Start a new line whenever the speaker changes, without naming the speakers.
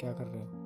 क्या कर रहे हो?